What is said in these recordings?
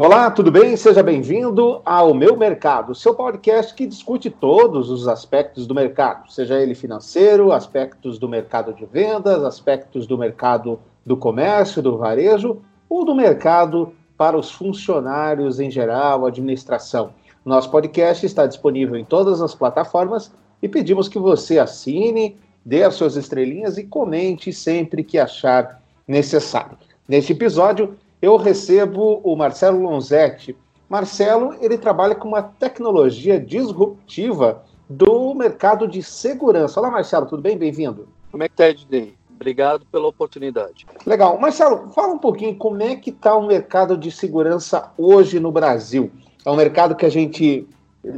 Olá, tudo bem? Seja bem-vindo ao Meu Mercado, seu podcast que discute todos os aspectos do mercado, seja ele financeiro, aspectos do mercado de vendas, aspectos do mercado do comércio, do varejo ou do mercado para os funcionários em geral, administração. Nosso podcast está disponível em todas as plataformas e pedimos que você assine, dê as suas estrelinhas e comente sempre que achar necessário. Neste episódio, eu recebo o Marcelo Lonzetti. Marcelo, ele trabalha com uma tecnologia disruptiva do mercado de segurança. Olá, Marcelo, tudo bem? Bem-vindo. Como é que tá, Ednei? Obrigado pela oportunidade. Legal. Marcelo, fala um pouquinho como é que está o mercado de segurança hoje no Brasil. É um mercado que a gente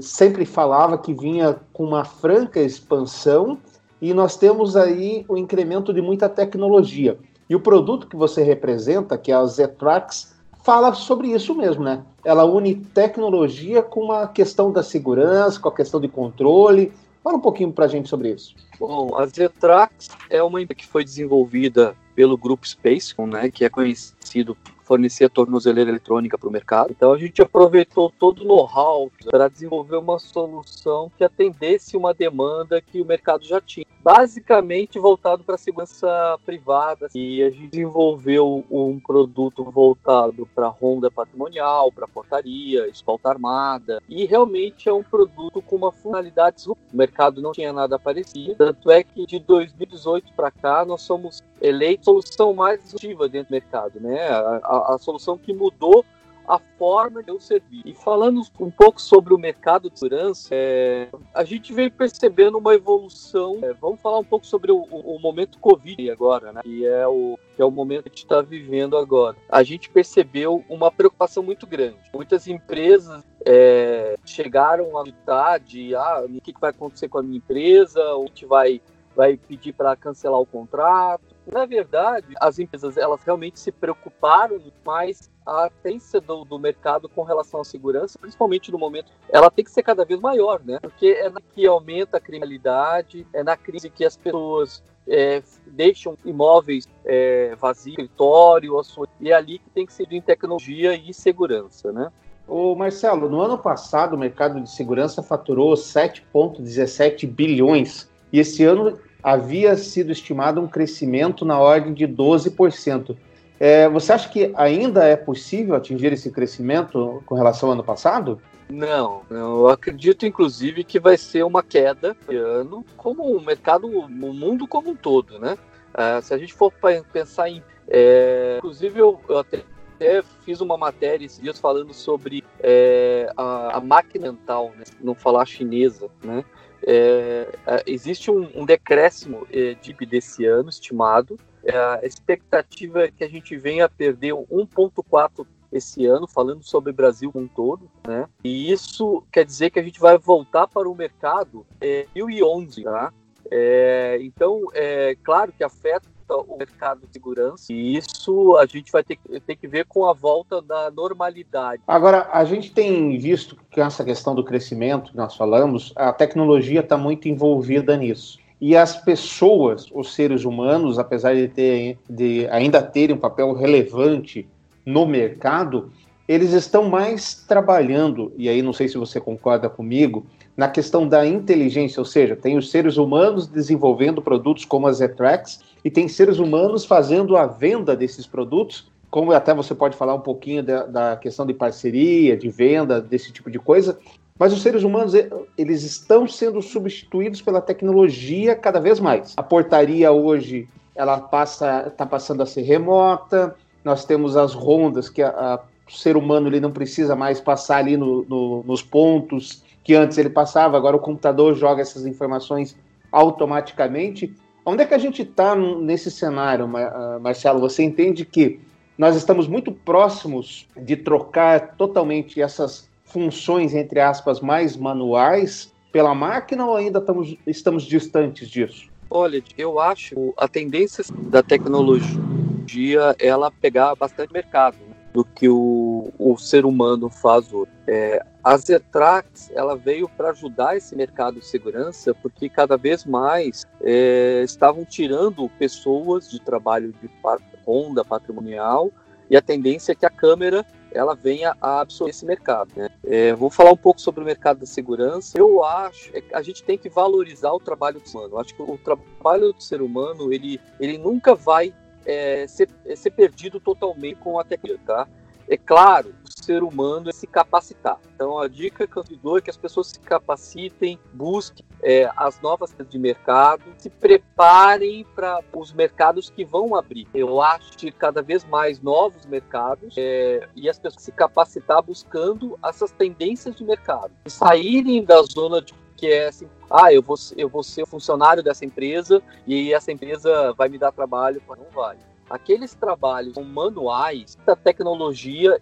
sempre falava que vinha com uma franca expansão e nós temos aí o incremento de muita tecnologia. E o produto que você representa, que é a Zetrax, fala sobre isso mesmo, né? Ela une tecnologia com a questão da segurança, com a questão de controle. Fala um pouquinho para a gente sobre isso. Bom, a Zetrax é uma empresa que foi desenvolvida pelo grupo Spacecom, né, que é conhecido fornecer tornozeleira eletrônica para o mercado. Então a gente aproveitou todo o know-how para desenvolver uma solução que atendesse uma demanda que o mercado já tinha. Basicamente voltado para a segurança privada. E a gente desenvolveu um produto voltado para ronda patrimonial, para portaria, escolta armada. E realmente é um produto com uma funcionalidade. O mercado não tinha nada parecido. Tanto é que de 2018 para cá nós somos eleitos a solução mais disruptiva dentro do mercado, né? A, a, a, solução que mudou a forma de eu servir. E falando um pouco sobre o mercado de segurança, é, a gente veio percebendo uma evolução. É, vamos falar um pouco sobre o, o, o, momento Covid agora, né? Que é o, que é o momento que a gente está vivendo agora. A gente percebeu uma preocupação muito grande. Muitas empresas é, chegaram a lutar de ah, o que vai acontecer com a minha empresa, o que vai vai pedir para cancelar o contrato. Na verdade, as empresas elas realmente se preocuparam mais a tendência do, do, mercado com relação à segurança, principalmente no momento, ela tem que ser cada vez maior, né? Porque é na que aumenta a criminalidade, é na crise que as pessoas é, deixam imóveis é, vazios, escritório, e é ali que tem que ser em tecnologia e segurança, né? Ô Marcelo, no ano passado o mercado de segurança faturou 7,17 bilhões e esse ano havia sido estimado um crescimento na ordem de 12%. É, você acha que ainda é possível atingir esse crescimento com relação ao ano passado? Não, eu acredito inclusive que vai ser uma queda ano, como o mercado, o mundo como um todo, né? Uh, se a gente for pensar em. É, inclusive, eu, eu até, até, fiz uma matéria esses dias falando sobre é, a, a, máquina mental, né? não falar chinesa, né? É, é, existe um, um decréscimo é, de desse ano estimado. É, a expectativa é que a gente venha a perder 1,4 esse ano, falando sobre o Brasil como um todo, né? E isso quer dizer que a gente vai voltar para o mercado em 2011, tá? É, então, é claro que afeta o mercado de segurança. E isso a gente vai ter, ter que ver com a volta da normalidade. Agora, a gente tem visto que essa questão do crescimento que nós falamos, a tecnologia está muito envolvida nisso. E as pessoas, os seres humanos, apesar de, ter, de ainda terem um papel relevante no mercado, eles estão mais trabalhando, e aí não sei se você concorda comigo, na questão da inteligência, ou seja, tem os seres humanos desenvolvendo produtos como a Zetrax e tem seres humanos fazendo a venda desses produtos, como até você pode falar um pouquinho da, da questão de parceria, de venda, desse tipo de coisa, mas os seres humanos, eles estão sendo substituídos pela tecnologia cada vez mais. A portaria hoje, ela passa, está passando a ser remota. Nós temos as rondas que a, a, o ser humano ele não precisa mais passar ali no, no, nos pontos que antes ele passava. Agora o computador joga essas informações automaticamente. Onde é que a gente está nesse cenário, ah, Marcelo? Você entende que nós estamos muito próximos de trocar totalmente essas funções, entre aspas, mais manuais pela máquina ou ainda estamos, estamos distantes disso? Olha, eu acho a tendência da tecnologia ela pegar bastante mercado né, do que o, o ser humano faz hoje. É, a Zetrax ela veio para ajudar esse mercado de segurança porque cada vez mais é, estavam tirando pessoas de trabalho de ronda patrimonial e a tendência é que a câmera ela venha a absorver esse mercado. Né? É, vou falar um pouco sobre o mercado da segurança. Eu acho que é, a gente tem que valorizar o trabalho humano. Eu acho que o trabalho do ser humano ele, ele nunca vai é, ser, é, ser perdido totalmente com a tecnologia. Tá? É claro, o ser humano é se capacitar. Então, a dica que eu dou é que as pessoas se capacitem, busquem é, as novas de mercado, se preparem para os mercados que vão abrir. Eu acho que cada vez mais novos mercados é, e as pessoas se capacitar buscando essas tendências de mercado. E saírem da zona de que é assim, ah, eu vou, eu vou ser funcionário dessa empresa e essa empresa vai me dar trabalho, não vai aqueles trabalhos manuais, a tecnologia,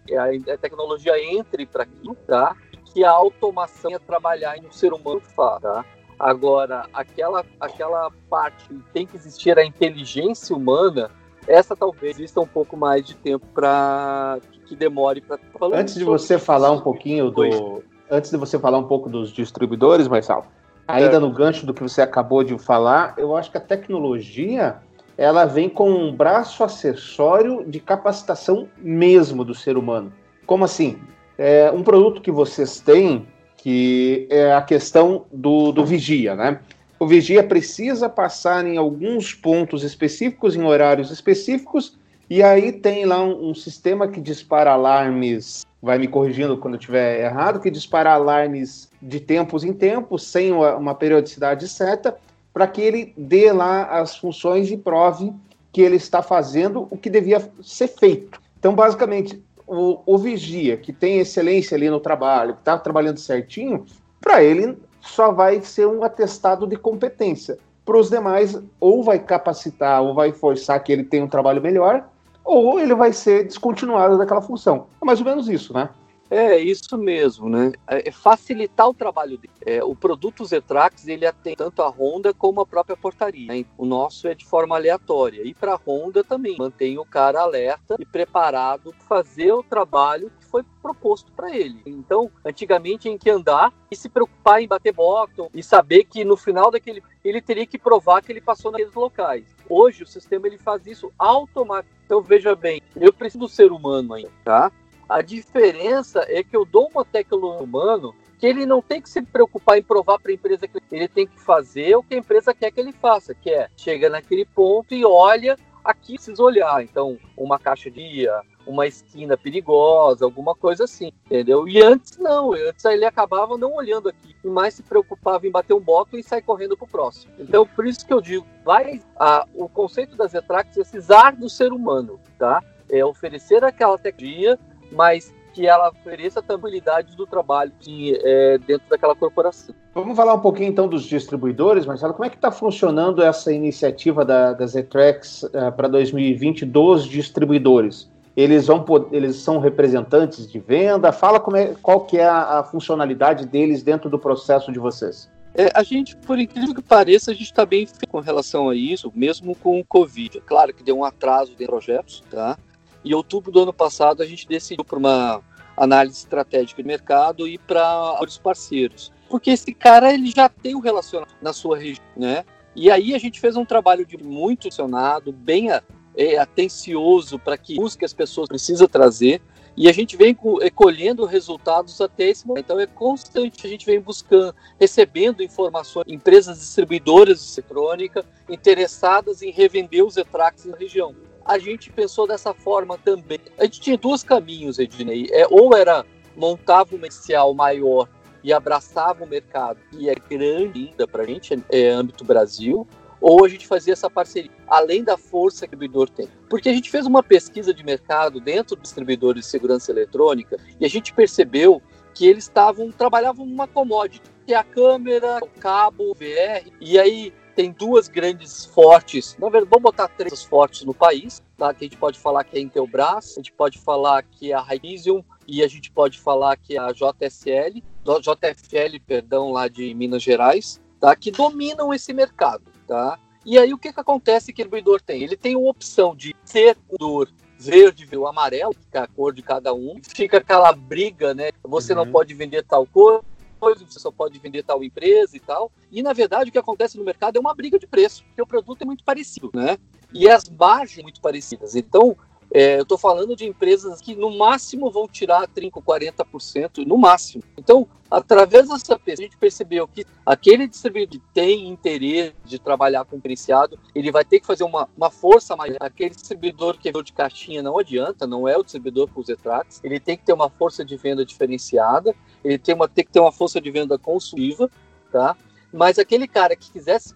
a tecnologia entre para aqui, tá? Que a automação ia trabalhar em um ser humano faz, tá? Agora, aquela, aquela parte que tem que existir a inteligência humana, essa talvez exista um pouco mais de tempo para que, demore para Antes de você falar um pouquinho do, antes de você falar um pouco dos distribuidores, Marcelo, ainda é. no gancho do que você acabou de falar, eu acho que a tecnologia ela vem com um braço acessório de capacitação mesmo do ser humano. Como assim? É um produto que vocês têm que é a questão do, do vigia, né? O vigia precisa passar em alguns pontos específicos, em horários específicos, e aí tem lá um, um sistema que dispara alarmes, vai me corrigindo quando eu estiver errado, que dispara alarmes de tempos em tempos, sem uma, uma periodicidade certa, para que ele dê lá as funções e prove que ele está fazendo o que devia ser feito. Então, basicamente, o, o vigia que tem excelência ali no trabalho, que está trabalhando certinho, para ele só vai ser um atestado de competência. Para os demais, ou vai capacitar, ou vai forçar que ele tenha um trabalho melhor, ou ele vai ser descontinuado daquela função. É mais ou menos isso, né? É, isso mesmo, né? É, é facilitar o trabalho dele. É, o produto Zetrax, ele atende tanto a Honda como a própria portaria. Né? O nosso é de forma aleatória. E para a Honda também. Mantém o cara alerta e preparado para fazer o trabalho que foi proposto para ele. Então, antigamente tinha que andar e se preocupar em bater bottom e saber que no final daquele ele teria que provar que ele passou naqueles locais. Hoje o sistema ele faz isso automaticamente. Então veja bem, eu preciso do ser humano ainda, tá? A diferença é que eu dou uma tecnologia humano que ele não tem que se preocupar em provar para a empresa que ele tem que fazer o que a empresa quer que ele faça, que é chega naquele ponto e olha aqui precisa olhar. Então, uma caixa de guia, uma esquina perigosa, alguma coisa assim, entendeu? E antes não, antes ele acabava não olhando aqui, e mais se preocupava em bater um boto e sair correndo pro próximo. Então, por isso que eu digo, vai a, o conceito das Zetrax é cisar do ser humano, tá? É oferecer aquela tecnologia mas que ela ofereça a tranquilidade do trabalho é, dentro daquela corporação. Vamos falar um pouquinho então dos distribuidores, Marcelo. Como é que está funcionando essa iniciativa da, da Zetrex uh, para 2020 dos distribuidores? Eles, vão, eles são representantes de venda? Fala é, qual que é a, a funcionalidade deles dentro do processo de vocês. É, a gente, por incrível que pareça, a gente está bem com relação a isso, mesmo com o Covid. Claro que deu um atraso de projetos, tá? Em outubro do ano passado, a gente decidiu por uma análise estratégica de mercado e para os parceiros. Porque esse cara ele já tem um relacionamento na sua região, né? E aí a gente fez um trabalho de muito funcionado, bem é, atencioso para que busque as pessoas precisam trazer. E a gente vem colhendo resultados até esse momento. Então é constante, a gente vem buscando, recebendo informações, empresas distribuidoras de eletrônica interessadas em revender os Etrax na região a gente pensou dessa forma também. A gente tinha dois caminhos, Ednei. É, ou era montava um comercial maior e abraçava o mercado, que é grande ainda para a gente, é, âmbito Brasil, ou a gente fazia essa parceria, além da força que o distribuidor tem. Porque a gente fez uma pesquisa de mercado dentro dos distribuidores de segurança eletrônica e a gente percebeu que eles estavam trabalhavam uma commodity, que é a câmera, o cabo, o VR, e aí tem duas grandes fortes, na verdade, vamos botar três fortes no país, tá? Que a gente pode falar que é a Intelbras, a gente pode falar que é a Raizium e a gente pode falar que é a JSL, JFL, perdão, lá de Minas Gerais, tá? Que dominam esse mercado, tá? E aí o que que acontece que o distribuidor tem? Ele tem a opção de ser dor verde ou amarelo, que é a cor de cada um. Fica aquela briga, né? Você uhum. não pode vender tal cor, coisa, você só pode vender tal empresa e tal. E na verdade o que acontece no mercado é uma briga de preço, porque o produto é muito parecido, né? E as margens muito parecidas. Então, É, eu estou falando de empresas que no máximo vão tirar 30%, 40%, no máximo. Então, através dessa pesquisa, a gente percebeu que aquele distribuidor que tem interesse de trabalhar com diferenciado, ele vai ter que fazer uma, uma força maior. Aquele distribuidor que é de caixinha não adianta, não é o distribuidor para os Etrax, ele tem que ter uma força de venda diferenciada, ele tem, uma, tem que ter uma força de venda consultiva, tá? Mas aquele cara que quiser se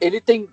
ele tem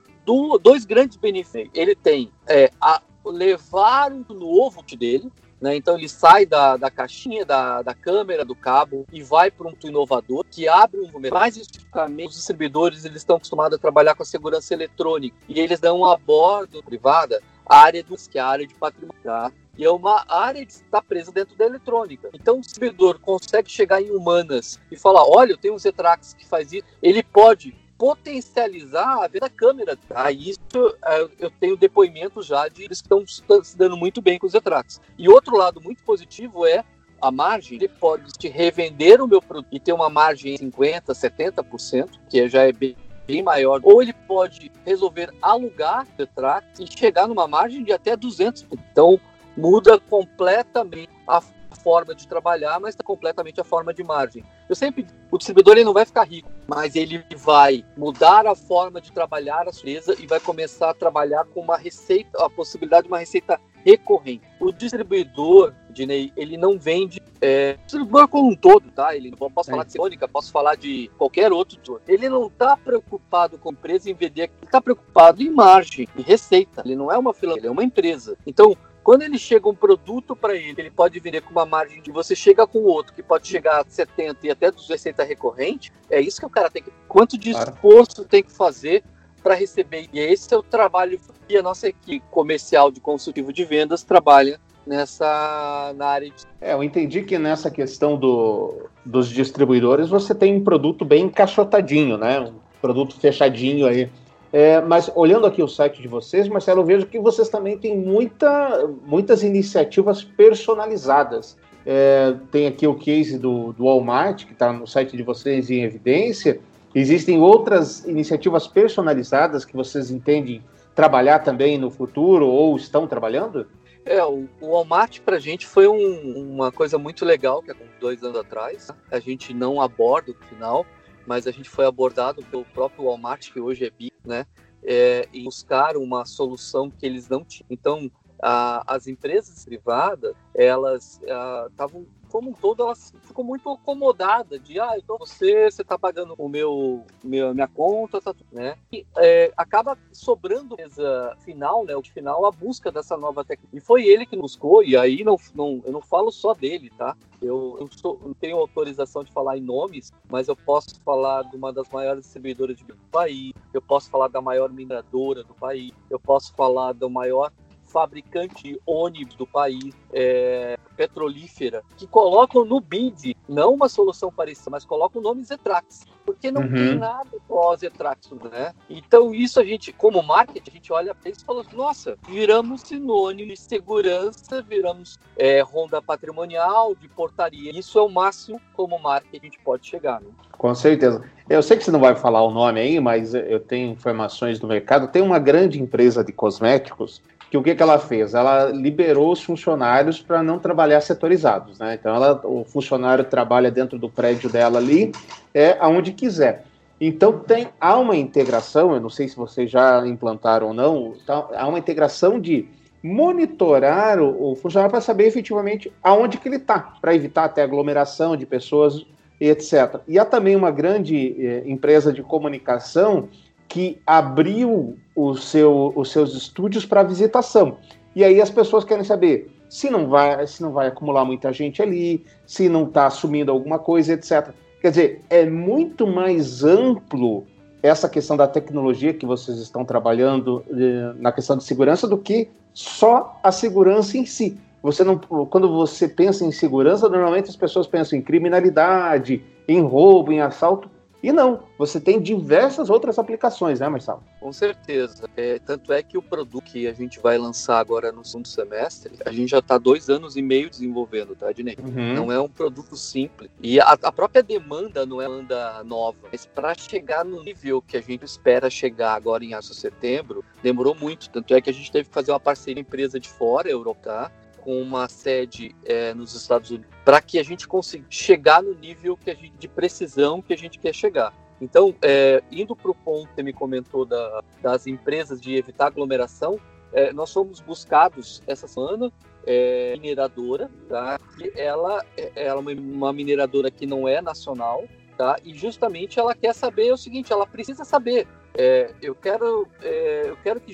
dois grandes benefícios. Ele tem é, a, levar um novo dele, né? Então ele sai da, da caixinha, da, da câmera, do cabo e vai para um inovador que abre um número. Mais especificamente, os distribuidores eles estão acostumados a trabalhar com a segurança eletrônica e eles dão a bordo privada a área do que é a área de patrimônio. Tá? E é uma área que está presa dentro da eletrônica. Então, o distribuidor consegue chegar em humanas e falar: olha, eu tenho um Zetrax que faz isso. Ele pode potencializar a venda da câmera. Tá? Isso é, eu tenho depoimentos já de eles estão se dando muito bem com os Zetrax. E outro lado muito positivo é a margem, ele pode te revender o meu produto e ter uma margem de 50%, 70%, que já é bem, bem maior, ou ele pode resolver alugar o Zetrax e chegar numa margem de até 200%. Então, muda completamente a forma de trabalhar, mas completamente a forma de margem. Eu sempre, o distribuidor ele não vai ficar rico, mas ele vai mudar a forma de trabalhar a empresa e vai começar a trabalhar com uma receita, a possibilidade de uma receita recorrente. O distribuidor, Dinei, ele não vende é, distribuidor como um todo, tá? Ele posso falar de Sônica, posso falar de qualquer outro. Ele não está preocupado com a empresa em vender, ele está preocupado em margem, em receita. Ele não é uma fila, ele é uma empresa. Então, quando ele chega um produto para ele, ele pode vender com uma margem de você chega com outro que pode chegar a 70 e até 260 recorrente. É isso que o cara tem que. Quanto de esforço tem que fazer para receber? E esse é o trabalho que a nossa equipe comercial de consultivo de vendas trabalha nessa na área de... É, eu entendi que nessa questão do, dos distribuidores você tem um produto bem encaixotadinho, né? Um produto fechadinho aí é, mas olhando aqui o site de vocês, Marcelo, eu vejo que vocês também têm muita, muitas iniciativas personalizadas. É, tem aqui o case do, do Walmart, que está no site de vocês em evidência. Existem outras iniciativas personalizadas que vocês entendem trabalhar também no futuro ou estão trabalhando? É, o, Walmart para a gente foi um, uma coisa muito legal, que é dois anos atrás. A gente não aborda o final, mas a gente foi abordado pelo próprio Walmart, que hoje é BI, né? É, em buscar uma solução que eles não tinham. Então, a, as empresas privadas, elas estavam como um todo, ela ficou muito acomodada de, ah, então você, você tá pagando o meu, meu minha conta, tá tudo, né? E é, acaba sobrando a final, né? O final, a busca dessa nova tecnologia. E foi ele que buscou, e aí não, não, eu não falo só dele, tá? Eu, eu sou, não tenho autorização de falar em nomes, mas eu posso falar de uma das maiores distribuidoras de do país, eu posso falar da maior mineradora do país, eu posso falar do maior fabricante ônibus do país, é, petrolífera, que colocam no BID, não uma solução parecida, mas colocam o nome Zetrax, porque não uhum. tem nada pós Zetrax, né? Então isso a gente, como marketing, a gente olha para isso e fala, nossa, viramos sinônimo de segurança, viramos é, ronda patrimonial, de portaria. Isso é o máximo como marketing a gente pode chegar, né? Com certeza. Eu sei que você não vai falar o nome aí, mas eu tenho informações do mercado. Tem uma grande empresa de cosméticos que o que, que ela fez? Ela liberou os funcionários para não trabalhar setorizados, né? Então ela, o funcionário trabalha dentro do prédio dela ali, é aonde quiser. Então tem há uma integração, eu não sei se vocês já implantaram ou não, tá, há uma integração de monitorar o, o funcionário para saber efetivamente aonde que ele está, para evitar até aglomeração de pessoas e etc. E há também uma grande eh, empresa de comunicação que abriu o seu, os seus estúdios para visitação. E aí as pessoas querem saber se não vai, se não vai acumular muita gente ali, se não está assumindo alguma coisa, etc. Quer dizer, é muito mais amplo essa questão da tecnologia que vocês estão trabalhando eh, na questão de segurança do que só a segurança em si. Você não, quando você pensa em segurança, normalmente as pessoas pensam em criminalidade, em roubo, em assalto, E não, você tem diversas outras aplicações, né, Marcelo? Com certeza. É, tanto é que o produto que a gente vai lançar agora no segundo semestre, a gente já está dois anos e meio desenvolvendo, tá, Dinei? Uhum. Não é um produto simples. E a, a própria demanda não é demanda nova. Mas para chegar no nível que a gente espera chegar agora em aço setembro, demorou muito. Tanto é que a gente teve que fazer uma parceria empresa de fora, Europa, tá? com uma sede é, nos Estados Unidos, para que a gente consiga chegar no nível que a gente, de precisão que a gente quer chegar. Então, é, indo para o ponto que me comentou da, das empresas de evitar aglomeração, é, nós fomos buscados essa semana é, mineradora, tá? Que ela, é, ela é uma mineradora que não é nacional, tá? E justamente ela quer saber o seguinte, ela precisa saber é, eu quero, é, eu quero que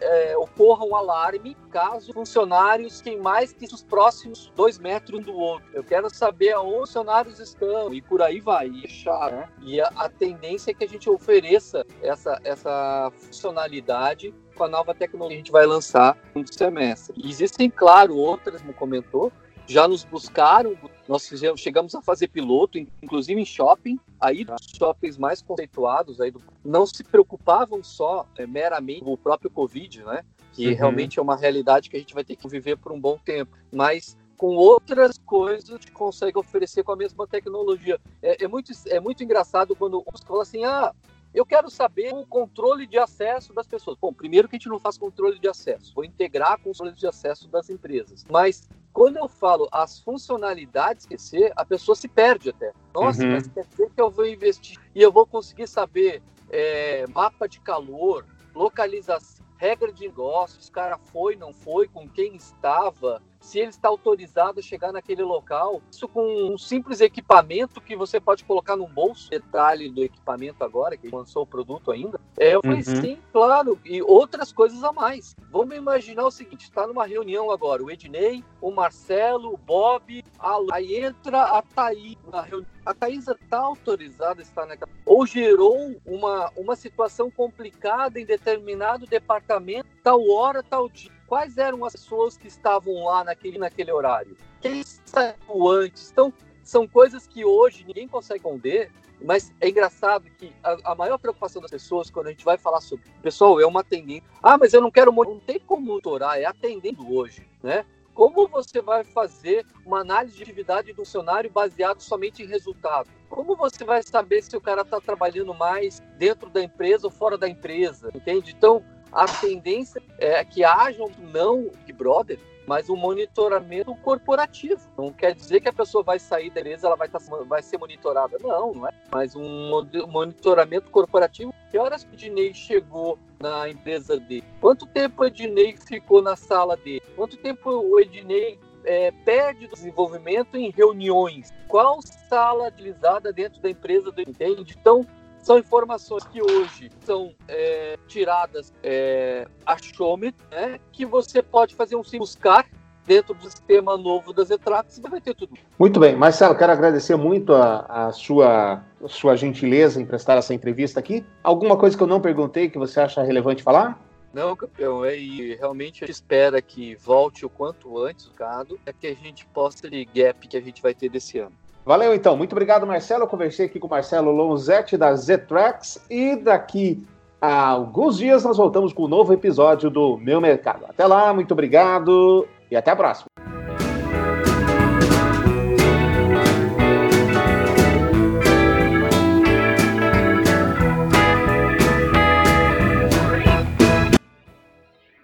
é, ocorra um alarme caso funcionários quem mais que os próximos dois metros um do outro. Eu quero saber aonde os funcionários estão e por aí vai. E, é né? e a, a, tendência é que a gente ofereça essa, essa funcionalidade com a nova tecnologia que a gente vai lançar no semestre. Existem, claro, outras, como comentou, já nos buscaram, nós fizemos, chegamos a fazer piloto, inclusive em shopping, aí dos shoppings mais conceituados, aí do, não se preocupavam só é, meramente com o próprio Covid, né? Que uhum. realmente é uma realidade que a gente vai ter que viver por um bom tempo, mas com outras coisas gente consegue oferecer com a mesma tecnologia. É, é muito, é muito engraçado quando você fala assim, ah, eu quero saber o controle de acesso das pessoas. Bom, primeiro que a gente não faz controle de acesso, vou integrar com o controle de acesso das empresas. Mas quando eu falo as funcionalidades que ser, a pessoa se perde até. Nossa, uhum. mas quer dizer que eu vou investir e eu vou conseguir saber é, mapa de calor, localização, regra de negócios, o cara foi, não foi, com quem estava, se ele está autorizado a chegar naquele local. Isso com um simples equipamento que você pode colocar no bolso. Detalhe do equipamento agora, que lançou o produto ainda. É, eu falei, uhum. sim, claro, e outras coisas a mais. Vamos imaginar o seguinte: está numa reunião agora, o Ednei, o Marcelo, o Bob, a Lu. aí entra a Thaís na reunião. A Thaís está autorizada a estar naquela. Ou gerou uma, uma situação complicada em determinado departamento, tal hora, tal dia quais eram as pessoas que estavam lá naquele, naquele horário? Quem saiu antes? Então, são coisas que hoje ninguém consegue responder, mas é engraçado que a, a, maior preocupação das pessoas, quando a gente vai falar sobre. Pessoal, é uma tendência. Ah, mas eu não quero. Não tem como monitorar, é atendendo hoje, né? Como você vai fazer uma análise de atividade do funcionário baseado somente em resultado? Como você vai saber se o cara está trabalhando mais dentro da empresa ou fora da empresa? Entende? Então, a tendência é que haja um não Big Brother, mas um monitoramento corporativo. Não quer dizer que a pessoa vai sair da empresa, ela vai, tá, vai ser monitorada. Não, não é. Mas um monitoramento corporativo. Que horas o Ednei chegou na empresa dele? Quanto tempo o Ednei ficou na sala dele? Quanto tempo o Ednei é, perde do desenvolvimento em reuniões? Qual sala utilizada dentro da empresa do entende? Então, são informações que hoje são é, tiradas é, achômetro, né, que você pode fazer um buscar dentro do sistema novo das Etrax e vai ter tudo. Muito bem, Marcelo, quero agradecer muito a, a sua, a sua gentileza em prestar essa entrevista aqui. Alguma coisa que eu não perguntei que você acha relevante falar? Não, campeão, é, e realmente a gente espera que volte o quanto antes o gado, é que a gente possa ter gap que a gente vai ter desse ano. Valeu então, muito obrigado Marcelo. Eu conversei aqui com o Marcelo Lonzetti da Z-Tracks e daqui a alguns dias nós voltamos com um novo episódio do Meu Mercado. Até lá, muito obrigado e até a próxima.